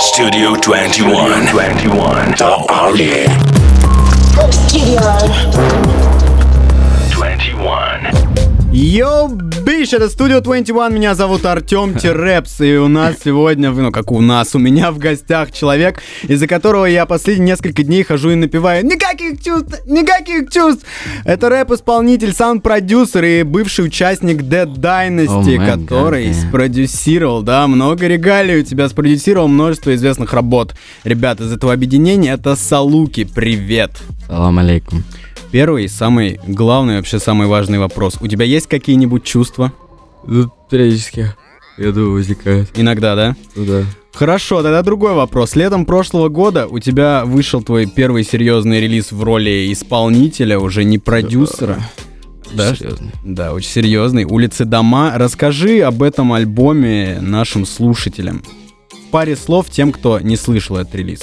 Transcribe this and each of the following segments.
Studio 21. 21. The Army. Studio. 21. Йоу, бич, это Studio 21, меня зовут Артем Терепс, и у нас сегодня, ну как у нас, у меня в гостях человек, из-за которого я последние несколько дней хожу и напеваю «Никаких чувств, никаких чувств!» Это рэп-исполнитель, саунд-продюсер и бывший участник Dead Dynasty, Oh который God, yeah. спродюсировал, да, много регалий у тебя, спродюсировал множество известных работ. Ребята, из этого объединения это Салуки, привет! Салам алейкум. Первый, самый главный, вообще самый важный вопрос. У тебя есть какие-нибудь чувства? Ну, периодически, я думаю, возникает. Иногда, да? Ну да. Хорошо, тогда другой вопрос. Летом прошлого года у тебя вышел твой первый серьезный релиз в роли исполнителя, уже не продюсера. Да? Серьезно. Да, очень серьезный. Улицы дома. Расскажи об этом альбоме нашим слушателям. В паре слов тем, кто не слышал этот релиз.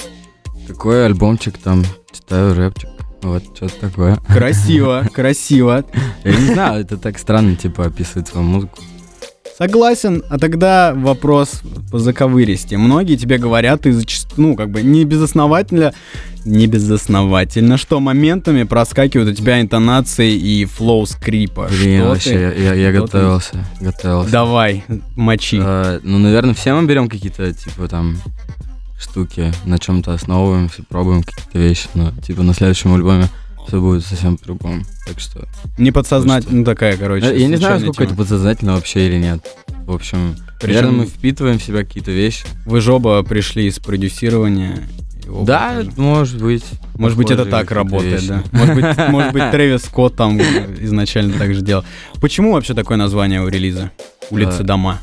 Такой альбомчик там, читаю рэпчик. Вот, что-то такое. Красиво, красиво. Я не знаю, это так странно, типа, описывать свою музыку. Согласен, а тогда вопрос по заковыристи. Многие тебе говорят, и зачастую, ну, как бы не безосновательно, не безосновательно, что моментами проскакивают у тебя интонации и флоу скрипа. Блин, Что вообще, ты? я, я- я Что ты? готовился, готовился. Давай, мочи. А, ну, наверное, все мы берем какие-то, типа, там, штуки, на чем-то основываемся, пробуем какие-то вещи, но, типа, на следующем альбоме все будет совсем по-другому. Так что... не подсознательно, ну такая, короче. я не знаю, сколько это тема. подсознательно вообще или нет. В общем, Причем- наверное, мы впитываем в себя какие-то вещи. Вы же оба пришли из продюсирования. Да, тоже. может быть. Может быть, это так работает, вещи. да. Может быть, может быть, Трэвис Скотт там изначально так же делал. Почему вообще такое название у релиза? Улицы дома.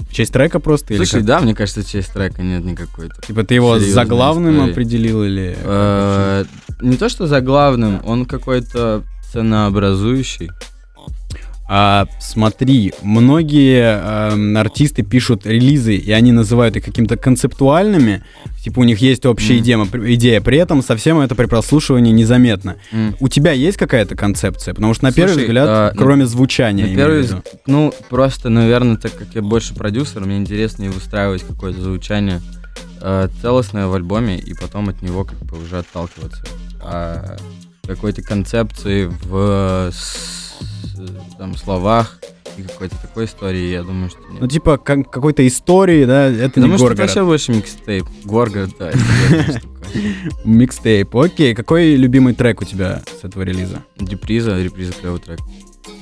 В честь трека просто или Слушай, как? да, мне кажется, часть трека нет никакой. Типа ты его серьезная заглавным история. определил или... Э, Не то, что заглавным, он какой-то ценообразующий. А, смотри, многие эм, артисты пишут релизы, и они называют их каким-то концептуальными. Типа у них есть общая Мгм. идея, при- идея, при этом совсем это при прослушивании незаметно. М. У тебя есть какая-то концепция? Потому что на первый Слушай, взгляд, а, на- кроме звучания, На первый в виду. взг- ну, просто, наверное, так как я больше продюсер, мне интереснее выстраивать какое-то звучание э, целостное в альбоме и потом от него как бы уже отталкиваться. А какой-то концепции в с- там, словах и какой-то такой истории, я думаю, что нет. Ну, типа, как- какой-то истории, да, это Я не думаю, что это Горгород. вообще больше микстейп. Горгород, да. Микстейп. Окей, какой любимый трек у тебя с этого релиза? Реприза, реприза клевый трек.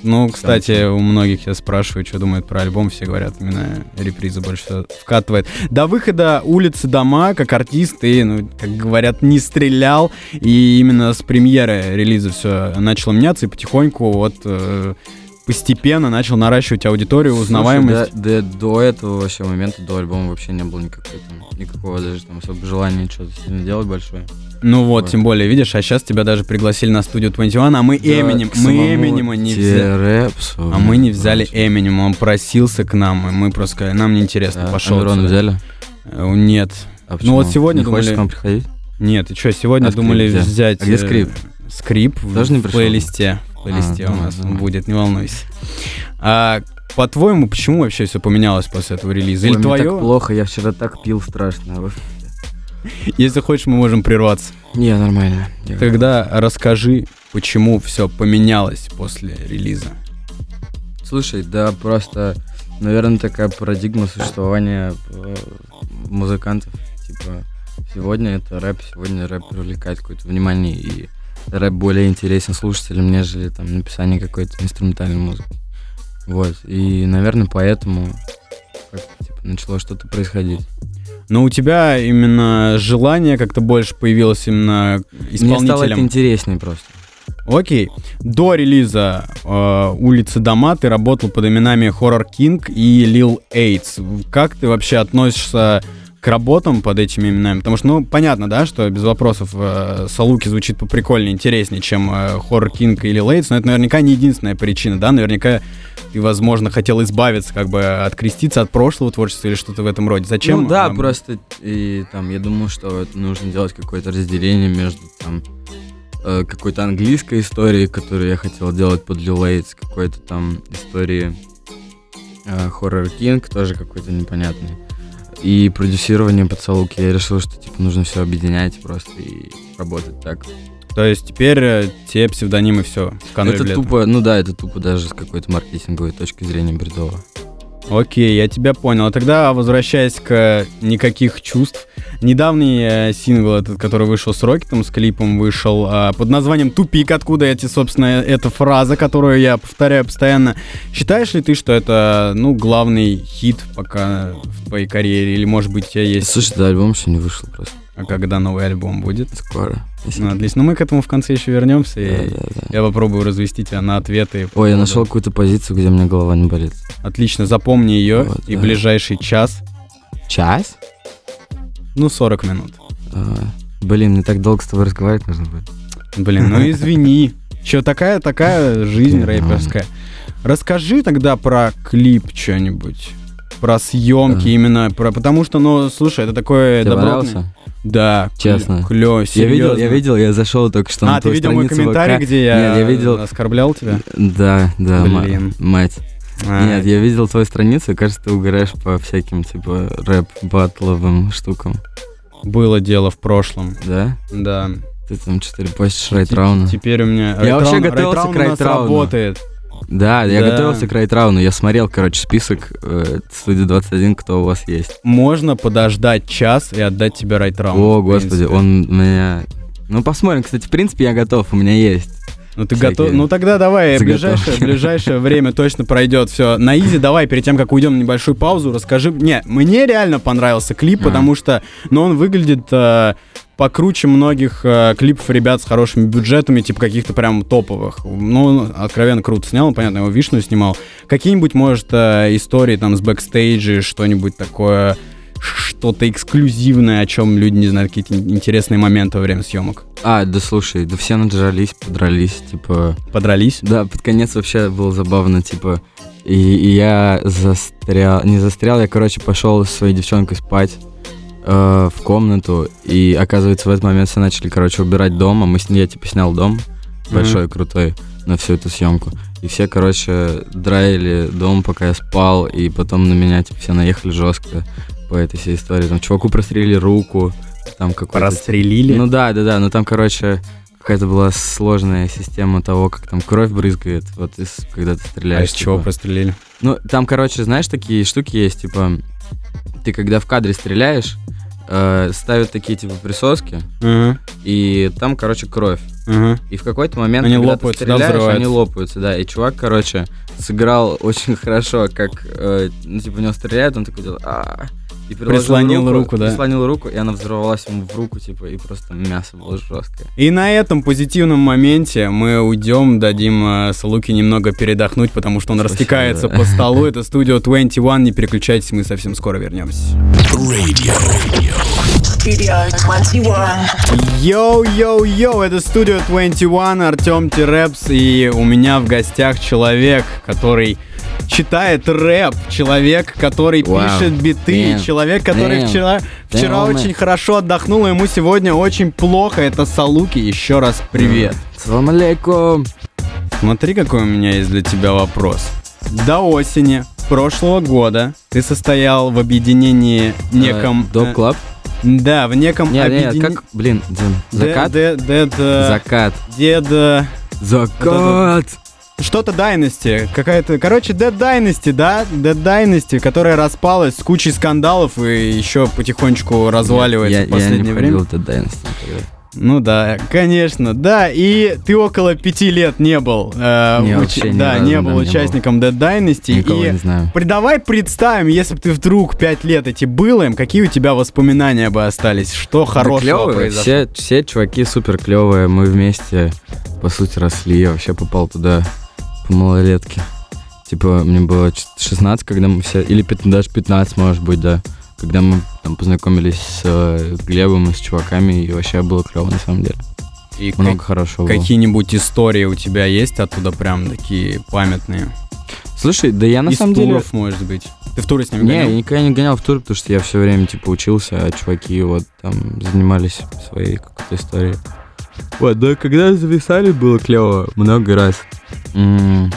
Ну, кстати, у многих я спрашиваю, что думают про альбом, все говорят, именно реприза больше всего вкатывает. До выхода «Улицы дома» как артист ты, ну, как говорят, не стрелял, и именно с премьеры релиза все начало меняться, и потихоньку вот э, постепенно начал наращивать аудиторию, узнаваемость. Слушай, да, да до этого вообще момента, до альбома вообще не было никакой, там, никакого даже там особо желания что-то сильно делать большое. Ну вот, Вот. тем более, видишь, а сейчас тебя даже пригласили на студию 21, а мы Эминем, к мы Эминема не взяли. А мы не взяли короче. Эминем, он просился к нам, и мы просто сказали, нам неинтересно, Да, пошел. а Мирона отсюда». взяли? Э, Нет. А Ну вот сегодня не хочешь думали- к нам приходить? Нет, и что, сегодня А думали где? взять... А где э, скрип? Скрип в- Тоже не в плейлисте. В плейлисте А, у нас ну. будет, не волнуйся. А по-твоему, почему вообще все поменялось после этого релиза? Или Ой, мне так твое? плохо, я вчера так пил страшно. Если хочешь, мы можем прерваться. Не, нормально. Тогда расскажи, почему все поменялось после релиза. Слушай, да, просто, наверное, такая парадигма существования э, музыкантов. Типа, сегодня это рэп, сегодня рэп привлекает какое-то внимание, и рэп более интересен слушателям, нежели там написание какой-то инструментальной музыки. Вот, и, наверное, поэтому как-то, типа, начало что-то происходить. Но у тебя именно желание как-то больше появилось именно Мне стало это исполнителем. интереснее просто. Окей. До релиза э, «Улицы дома» ты работал под именами Horror King и Lil Aids. Как ты вообще относишься к работам под этими именами? Потому что, ну, понятно, да, что без вопросов э, Салуки звучит поприкольнее, интереснее, чем э, Horror King и Lil Aids, но это наверняка не единственная причина, да? Наверняка ты, возможно, хотел избавиться, как бы откреститься от прошлого творчества или что-то в этом роде. Зачем? Ну да, эм, просто и там я думаю, что это нужно делать какое-то разделение между там э, какой-то английской историей, которую я хотел делать под Aids, какой-то там истории э, Horror King, тоже какой-то непонятный. и продюсирование под Салуки. Я решил, что типа нужно все объединять просто и работать так. То есть теперь э, те псевдонимы все. Это тупо, ну да, это тупо даже с какой-то маркетинговой точки зрения бредово. Окей, я тебя понял. А тогда, возвращаясь к «Никаких чувств», недавний э, сингл, этот, который вышел с Рокетом, с клипом вышел э, под названием «Тупик», откуда эти, собственно, эта фраза, которую я повторяю постоянно. Считаешь ли ты, что это, ну, главный хит пока в твоей карьере? Или, может быть, у тебя есть... Слушай, да, альбом еще не вышел просто. А когда новый альбом будет? Скоро. Ну, отлично. Но мы к этому в конце еще вернемся, Да, и да, да. я попробую развести тебя на ответы. Ой, я поводу- нашел какую-то позицию, где у меня голова не болит. Отлично, запомни ее, Вот, и да. ближайший час, Час? ну, 40 минут. А, блин, мне так долго с тобой разговаривать нужно будет. Блин, ну извини. Че, такая, такая жизнь рэперская. Расскажи тогда про клип что-нибудь. Про съемки именно, про, потому что, ну, слушай, это такое добротное-? Да, Честно. Клево, Я видел, я видел, я зашел только что на А, ты твою видел мой комментарий, ВК. где я, Нет, я видел... оскорблял тебя? Да, да, Блин. мать. А, Нет, я видел твою страницу, и кажется, ты угораешь по всяким, типа, рэп-батловым штукам. Было дело в прошлом, Да? да. Ты там что-то репостишь Райтрауна. Теперь у меня... Я вообще Райтрауна- готовился Райтрауна к Райтрауну. работает. Да, я Да. готовился к Райтрауну. Я смотрел, короче, список э, студии 21, кто у вас есть. Можно подождать час и отдать тебе райтраунд. О, господи, он меня... Ну, посмотрим. Кстати, в принципе, я готов, у меня есть. Ну ты всякие готов? Ну тогда давай, заготовки. ближайшее, ближайшее время точно пройдет. Все, на easy давай, перед тем, как уйдем на небольшую паузу, расскажи. Не, мне реально понравился клип, А. потому что, ну, он выглядит э, покруче многих э, клипов ребят с хорошими бюджетами, типа каких-то прям топовых. Ну, откровенно круто снял, он, понятно, его вишню снимал. Какие-нибудь, может, э, истории там с бэкстейджа, что-нибудь такое, что-то эксклюзивное, о чем люди не знают, какие-то интересные моменты во время съемок. А, да слушай, да все надрались, подрались, типа... Подрались? Да, под конец вообще было забавно, типа... И, и я застрял... Не застрял, я, короче, пошел со своей девчонкой спать э, в комнату, и, оказывается, в этот момент все начали, короче, убирать дом, а мы с ней, я, типа, снял дом большой, крутой, на всю эту съемку. И все, короче, драили дом, пока я спал, и потом на меня, типа, все наехали жестко по этой всей истории. Там чуваку прострелили руку, там какой-то... Расстрелили? Ну да, да, да, но там, короче, какая-то была сложная система того, как там кровь брызгает, вот из, когда ты стреляешь. а из чего типа. прострелили? Ну, там, короче, знаешь, такие штуки есть, типа, ты когда в кадре стреляешь, э, ставят такие, типа, присоски, Ага, и там, короче, кровь. ага. И в какой-то момент, Они когда лопаются, ты да, стреляешь, они взрываются? лопаются, да. И чувак, короче, сыграл очень хорошо, как, э, ну, типа, в него стреляют, он такой делает, «А-а-а». И Прислонил руку, да? Прислонил руку, и она взорвалась ему в руку, типа, и просто мясо было жесткое. И на этом позитивном моменте мы уйдем, дадим э, Салуке немного передохнуть, потому что он Спасибо, растекается да. по столу. Это студио 21, не переключайтесь, мы совсем скоро вернемся. Radio. Studio 21. Йоу-йоу-йоу, это студио 21, Артем Терепс, и у меня в гостях человек, который читает рэп, человек, который Вау. пишет биты, Damn. человек, который Damn. вчера, вчера Damn, man. очень хорошо отдохнул, ему сегодня очень плохо. Это Салуки, еще раз привет. Салам алейкум. Смотри, какой у меня есть для тебя вопрос. До осени прошлого года ты состоял в объединении неком... Dope э, Club? Да, в неком Нет, нет, объединении... как, блин, Дин, закат? Dead, э, Закат. Dead, э, Закат. Что-то Dynasty, какая-то, короче, Dead Dynasty, да, Dead Dynasty, которая распалась с кучей скандалов и еще потихонечку разваливается я, в последнее я не время. Dead Dynasty. Ну да, конечно, да, и ты около пяти лет не был, э, Не, уч- вообще да, разу, не да, был не был. участником Dead Dynasty, Никого и не знаю. при- давай представим, если бы ты вдруг пять лет эти был им, какие у тебя воспоминания бы остались, что хорошего клёвые, произошло? все, все чуваки супер клевые, мы вместе, по сути, росли. Я вообще попал туда по малолетке. Типа, мне было ч- 16, когда мы все, или пят- даже 15, может быть, да. Когда мы там познакомились с э, Глебом и с чуваками, и вообще было клево на самом деле. И Много как- хорошего было. какие-нибудь истории у тебя есть оттуда прям такие памятные? Слушай, да я на Из самом деле... туров, может быть. Ты в туры с ними Не, я гонял? никогда не гонял в тур, потому что я все время, типа, учился, а чуваки вот там занимались своей какой-то историей. Вот, да, когда зависали, было клево много раз. М,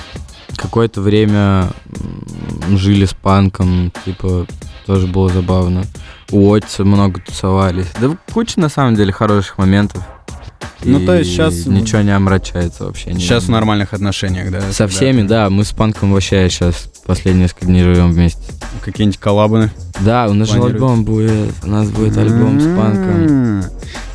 Какое-то время м, жили с панком, типа, тоже было забавно. У Отца много тусовались. Да куча, на самом деле, хороших моментов. Ну, то есть И щас- Ничего не омрачается вообще. не- Сейчас в нормальных отношениях, да? Со всеми, да, мы с панком вообще сейчас последние несколько дней живем вместе. Какие-нибудь коллабы? Да, у нас же альбом будет, у нас будет альбом с панком. М.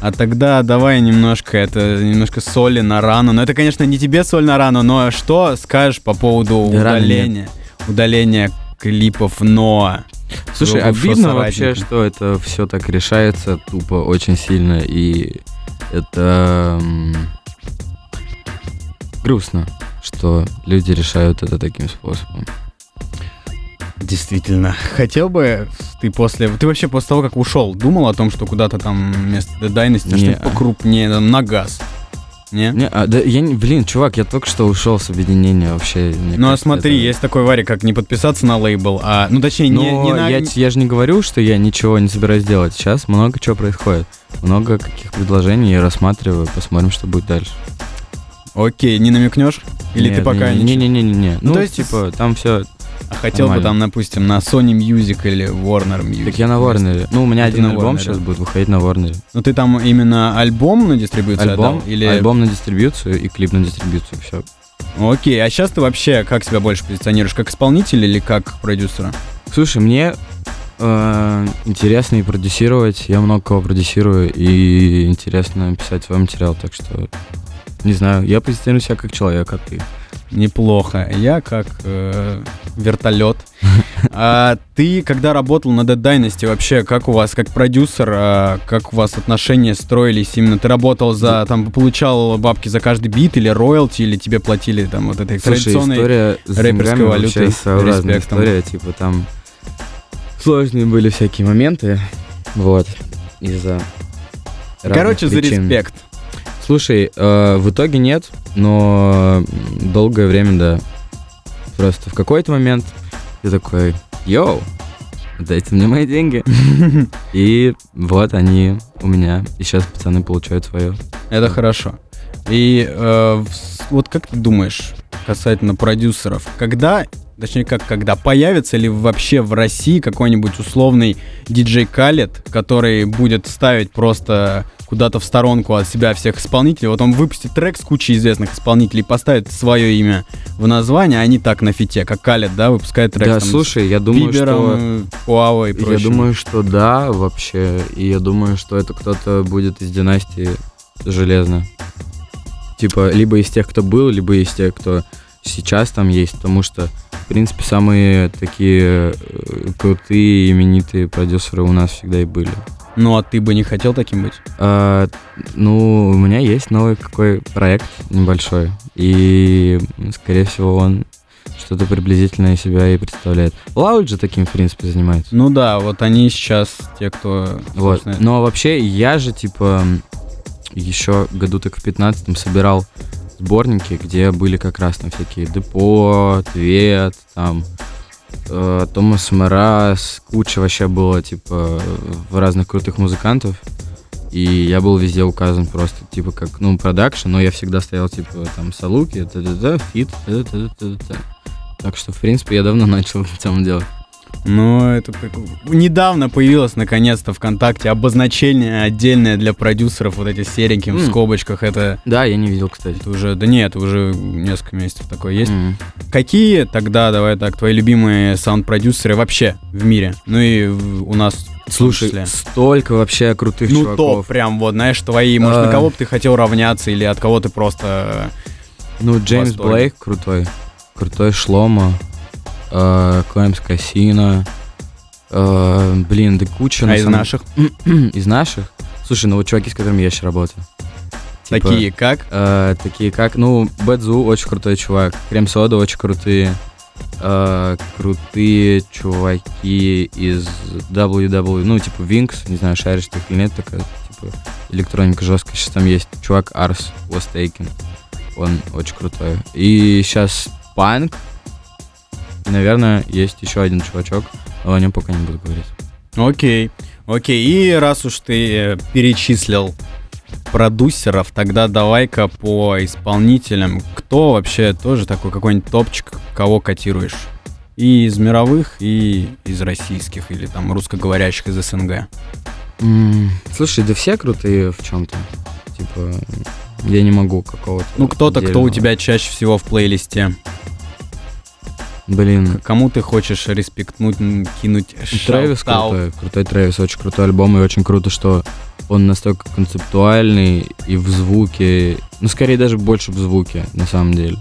А тогда давай немножко это немножко соли на рану. Но это, конечно, не тебе соль на рану, но что скажешь по поводу удаления, удаления клипов Ноа? Слушай, обидно вообще, что это все так решается тупо очень сильно, и это грустно, что люди решают это таким способом. Действительно. Хотел бы ты после... Ты вообще после того, как ушел, думал о том, что куда-то там вместо Dynasty что-то покрупнее, там, на газ? Не? Не, а, да, я блин, чувак, я только что ушел с объединения вообще. Ну а кажется, смотри, это- есть такой варик, как не подписаться на лейбл, а... Ну точнее, не, Но не на... я, я же не говорю, что я ничего не собираюсь делать. Сейчас много чего происходит. Много каких предложений я рассматриваю. Посмотрим, что будет дальше. Окей, не намекнешь? Или ты Нет, пока не, не... не, не, не, не. Ну, Ну, то есть типа, там все. Хотел бы там, допустим, на Sony Music или Warner Music. Так я на Warner. Ну, у меня один альбом Warner, сейчас будет выходить на Warner. Ну ты там именно альбом на дистрибуцию Альбом, отдал? Или... альбом на дистрибьюцию и клип на дистрибьюцию. Все. Окей, а сейчас ты вообще как себя больше позиционируешь? Как исполнитель или как продюсера? Слушай, мне э, интересно и продюсировать. Я много кого продюсирую, и интересно писать свой материал. Так что, не знаю, я позиционирую себя как человек, а ты? Неплохо. Я как э, вертолет. А ты, когда работал на Dead Dynasty, вообще, как у вас, как продюсер, а, как у вас отношения строились? Именно ты работал за, там, получал бабки за каждый бит или роялти, или тебе платили там вот этой Слушай, традиционной... история с рэперской валютой, респектом. история. Типа там сложные были всякие моменты. Вот. Из-за Короче, за респект. Слушай, э, в итоге нет, но долгое время, да. Просто в какой-то момент я такой, йоу, дайте мне мои деньги. И вот они у меня. И сейчас пацаны получают свое. Это хорошо. И э, вот как ты думаешь касательно продюсеров, когда, точнее как, когда появится ли вообще в России какой-нибудь условный диджей Калет, который будет ставить просто куда-то в сторонку от себя всех исполнителей. Вот он выпустит трек с кучей известных исполнителей, поставит свое имя в название, а не так на фите, как Калет, да, выпускает трек Да, там, слушай, я думаю, что... Бибером, Хуао и Я прочим. думаю, что да, вообще. И я думаю, что это кто-то будет из династии Железно. Типа, либо из тех, кто был, либо из тех, кто сейчас там есть. Потому что, в принципе, самые такие э, крутые, именитые продюсеры у нас всегда и были. Ну, а ты бы не хотел таким быть? А, ну, у меня есть новый какой проект небольшой. И, скорее всего, он что-то приблизительное из себя и представляет. Лаут же таким, в принципе, занимается. Ну да, вот они сейчас те, кто... Вот. собственно, Но вообще я же, типа, еще году так в 15 собирал сборники, где были как раз там всякие Депо, Твет, там, э, Томас Мраз, куча вообще было, типа, в разных крутых музыкантов. И я был везде указан просто, типа, как, ну, продакшн, но я всегда стоял, типа, там, Салуки, т-т-т, feat, т-т-т-т-т. Так что, в принципе, я давно начал целом делать. Ну, это как- недавно появилось наконец-то ВКонтакте обозначение отдельное для продюсеров, вот эти сереньким в М. скобочках. Это, Да, я не видел, кстати. это уже, да нет, уже несколько месяцев такое есть. М. Какие тогда, давай так, твои любимые саунд-продюсеры вообще в мире? Ну и в- у нас в Слушай, столько вообще крутых Ну, чуваков. топ, прям вот, знаешь, твои, может, на А. кого бы ты хотел равняться, или от кого ты просто... Ну, Джеймс. Блейк крутой. Крутой Шлома. Э, Клэмс Кассино. э, блин, да куча. на А из самом- наших? из наших? Слушай, ну вот чуваки, с которыми я сейчас работаю. Типа, Такие как? э, такие как, ну, Бэдзу очень крутой чувак. Крем Сода очень крутые. э, крутые чуваки из WW, ну, типа Винкс, не знаю, шаришь ты их или нет, такая, типа, электроника жесткая. Сейчас там есть чувак Арс Taken. Он очень крутой. И сейчас Панк. И, наверное, есть еще один чувачок, но о нем пока не буду говорить. Окей, окей. И раз уж ты перечислил продюсеров, тогда давай-ка по исполнителям. Кто вообще тоже такой какой-нибудь топчик, кого котируешь? И из мировых, и из российских, или там русскоговорящих из СНГ. М, Слушай, да все крутые в чем-то. Типа, я не могу какого-то. Ну, кто-то, кто у тебя чаще всего в плейлисте. Блин, Кому ты хочешь респектнуть, кинуть Трэвис shout-out? крутой, крутой Трэвис, очень крутой альбом, и очень круто, что он настолько концептуальный и в звуке, ну, скорее даже больше в звуке, на самом деле.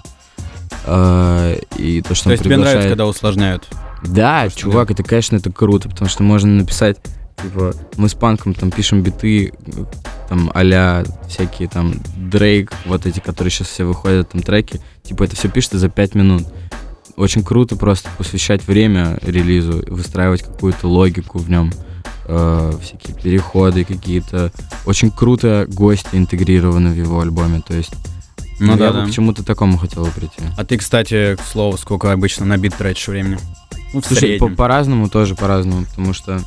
А, и то, что То он есть тебе нравится, приглашает- когда усложняют? Да, Просто чувак, это, конечно, это круто, потому что можно написать, типа, мы с панком там пишем биты, там, а всякие там Дрейк, вот эти, которые сейчас все выходят, там, треки, типа, это все пишется за 5 минут. Очень круто просто посвящать время релизу, выстраивать какую-то логику в нем, э, всякие переходы какие-то. Очень круто гости интегрированы в его альбоме, то есть Ну я да, бы да. к чему-то такому хотел бы прийти. А ты, кстати, к слову, сколько обычно на бит тратишь времени? Ну, в Слушай, по- по-разному тоже по-разному, потому что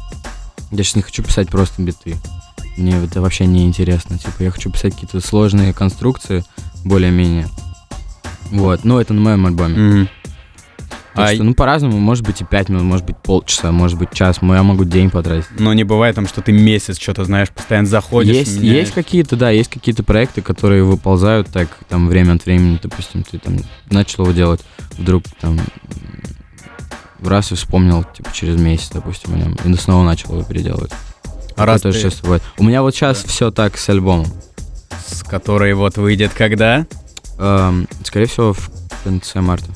я сейчас не хочу писать просто биты. Мне это вообще не интересно. Типа, я хочу писать какие-то сложные конструкции, более-менее. Вот, ну это на моем альбоме. Мгм. Так А что, ну, по-разному, может быть и 5 минут, может быть полчаса, может быть час, но я могу день потратить. Но не бывает там, что ты месяц что-то знаешь, постоянно заходишь, есть, меняешь. есть какие-то, да, есть какие-то проекты, которые выползают так, там, время от времени, допустим, ты там начал его делать, вдруг там раз и вспомнил, типа, через месяц, допустим, о нем, и снова начал его переделывать. А раз тоже ты- часто бывает. У меня вот сейчас все так с альбомом. с которой вот выйдет когда? Эм, скорее всего, в конце марта.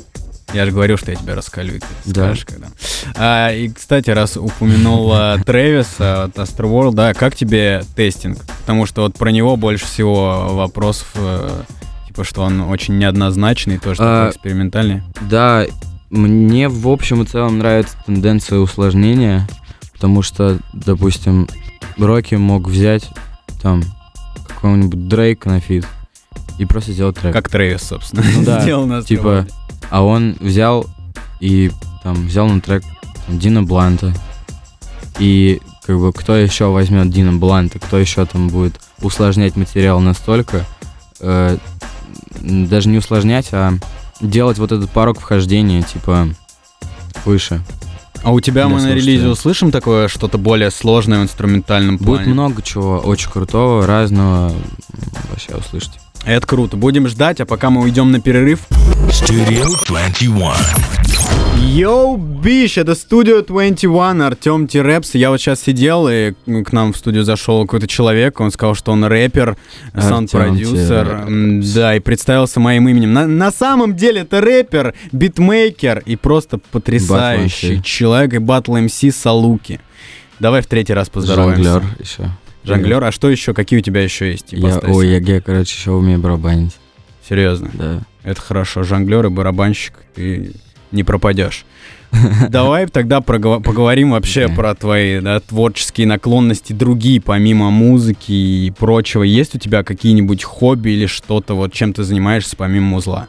Я же говорю, что я тебя раскалю, и ты Да. скажешь, когда. А, и, кстати, раз упомянула Трэвиса от Astroworld, да, как тебе тестинг? Потому что вот про него больше всего вопросов, э, типа, что он очень неоднозначный, тоже А, экспериментальный. Да, мне в общем и целом нравится тенденция усложнения, потому что, допустим, Рокки мог взять там какого-нибудь Дрейка на feat и просто сделать трек. Как Трэвис, собственно, Ну да, сделал на типа. А он взял и там взял на трек там, Дина Бланта. И как бы кто еще возьмет Дина Бланта, кто еще там будет усложнять материал настолько, э, даже не усложнять, а делать вот этот порог вхождения, типа, выше. А у тебя мы на релизе услышим такое что-то более сложное в инструментальном Будет плане? много чего очень крутого, разного. Вообще услышите. Это круто. Будем ждать, а пока мы уйдем на перерыв. Studio 21. Йоу, биш, это студио 21, Артем Тирепс. Я вот сейчас сидел, и к нам в студию зашел какой-то человек, он сказал, что он рэпер, саунд-продюсер, да, и представился моим именем. На, на самом деле это рэпер, битмейкер и просто потрясающий MC. человек, и батл МС Салуки. Давай в третий раз поздороваемся. Жонглер еще. Жонглер, а что еще, какие у тебя еще есть? Я, ой, я, я, короче, еще умею барабанить. Серьезно? Да. Это хорошо. Жонглер и барабанщик, ты не пропадешь. Давай тогда поговорим вообще про твои да, творческие наклонности другие, помимо музыки и прочего. Есть у тебя какие-нибудь хобби или что-то, вот чем ты занимаешься помимо музла?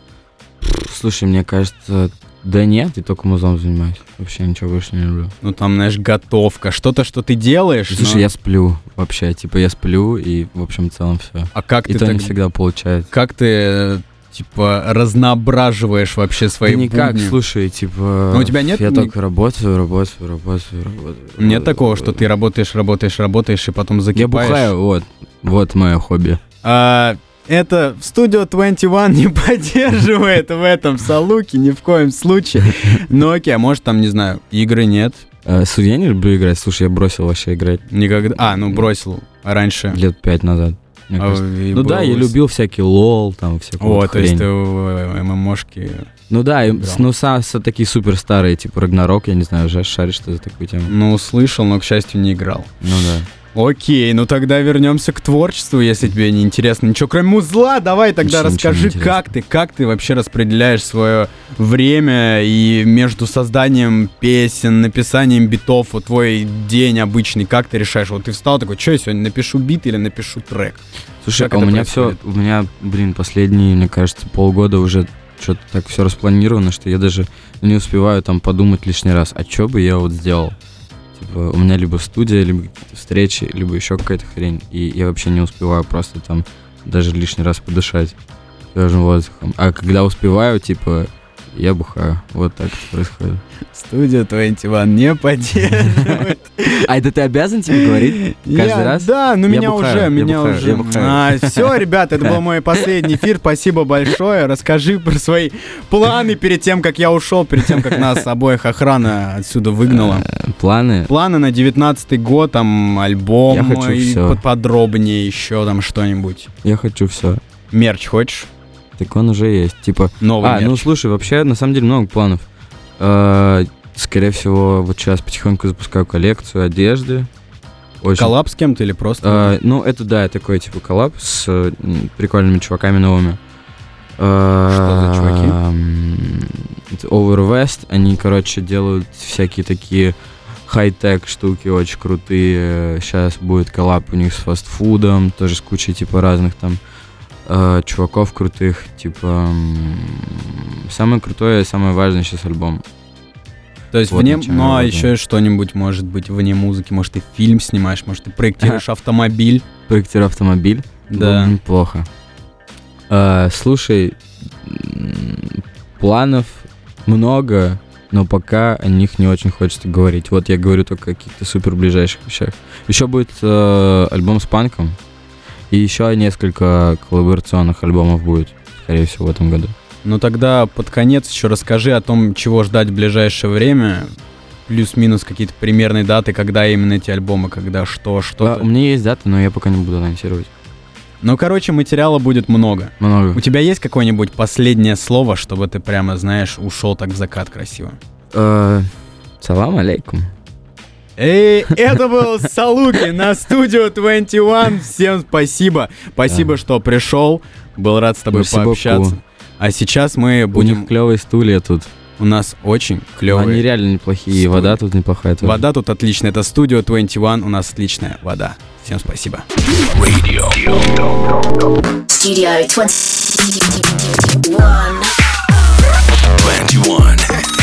Слушай, мне кажется, да нет, я только музом занимаюсь. Вообще ничего больше не люблю. Ну там, знаешь, готовка, что-то, что ты делаешь. Слушай, но- я сплю вообще. Типа я сплю и, в общем, в целом все. А как И ты то не так- всегда получается. Как ты, типа, разноображиваешь вообще свои Да никак, будни? слушай, типа... Ну, у тебя нет Я ни- только работаю, работаю, работаю, работаю. Нет работаю, такого, что работаю. ты работаешь, работаешь, работаешь, и потом Я закипаешь? бухаю, вот. Вот мое хобби. А, это студию 21 не поддерживает в этом Салуки ни в коем случае. Но окей, а может там, не знаю, игры нет? Э, с- я не люблю играть. Слушай, я бросил вообще играть Никогда. А, ну бросил раньше. лет пять назад. мне А, кажется. и Ну да, я любил всякие лол, там всякую О, вот то есть хрень. ты в ММОшки. Ну да, и, играл. с- ну са- са- такие супер старые, типа Рагнарок, я не знаю, уже шаришь ты за такую тему. Ну, слышал, но, к счастью, не играл. Ну да. Окей, ну тогда вернемся к творчеству, если тебе не интересно ничего, кроме музла. Давай тогда Ничего- ничего расскажи, интересно. как ты, как ты вообще распределяешь свое время и между созданием песен, написанием битов, вот твой день обычный, как ты решаешь? Вот ты встал такой, что я сегодня напишу бит или напишу трек? Слушай, Как а у меня все, происходит? у меня, блин, последние, мне кажется, полгода уже что-то так все распланировано, что я даже не успеваю там подумать лишний раз, а что бы я вот сделал. Типа, у меня либо студия, либо какие-то встречи, либо еще какая-то хрень, и я вообще не успеваю просто там даже лишний раз подышать свежим воздухом. А когда успеваю, типа, я бухаю. Вот так это происходит. Студия 21 не поддерживает. А это ты обязан тебе говорить каждый раз? Да, ну меня уже, меня уже. все, ребята, это был мой последний эфир. Спасибо большое. Расскажи про свои планы перед тем, как я ушел, перед тем, как нас обоих охрана отсюда выгнала. Э, Планы? Планы на девятнадцатый год, там альбом Я хочу и всё. подробнее еще там что-нибудь. Я хочу все. Мерч хочешь? Так он уже есть. Типа, Новый а, мерч. ну слушай, вообще, на самом деле, много планов. Э, Скорее всего, вот сейчас потихоньку запускаю коллекцию одежды. Очень. Коллаб с кем-то или просто? Э, ну, это да, такой типа коллаб с э, прикольными чуваками новыми. Что за чуваки? Эм, это Over West, они, короче, делают всякие такие хай-тек штуки очень крутые. Сейчас будет коллаб у них с фастфудом, тоже с кучей типа разных там э, чуваков крутых. Типа м, самое крутое, самое важное сейчас альбом. То есть вот вне, ну а еще что-нибудь может быть вне музыки, может ты фильм снимаешь, может ты проектируешь автомобиль. Проектирую автомобиль. Да. Было бы неплохо. А, слушай, планов много, но пока о них не очень хочется говорить. Вот я говорю только о каких-то супер ближайших вещах. Еще будет э, альбом с панком. И еще несколько коллаборационных альбомов будет, скорее всего, в этом году. Ну тогда под конец еще расскажи о том, чего ждать в ближайшее время. Плюс-минус какие-то примерные даты, когда именно эти альбомы, когда что, что. у меня есть даты, но я пока не буду анонсировать. Ну, короче, материала будет много. Много. У тебя есть какое-нибудь последнее слово, чтобы ты прямо, знаешь, ушел так в закат красиво? Э, Салам алейкум. И это был Салуки на студию 21. Всем спасибо. Спасибо, да. что пришел. Был рад с тобой спасибо пообщаться. Ку. А сейчас мы будем... У них клевые стулья тут. У нас очень клевые. Они реально неплохие. Стулья. Вода тут неплохая. Тоже. Вода тут отличная. Это студия 21. У нас отличная вода. Всем спасибо. Radio. Studio 21. 21.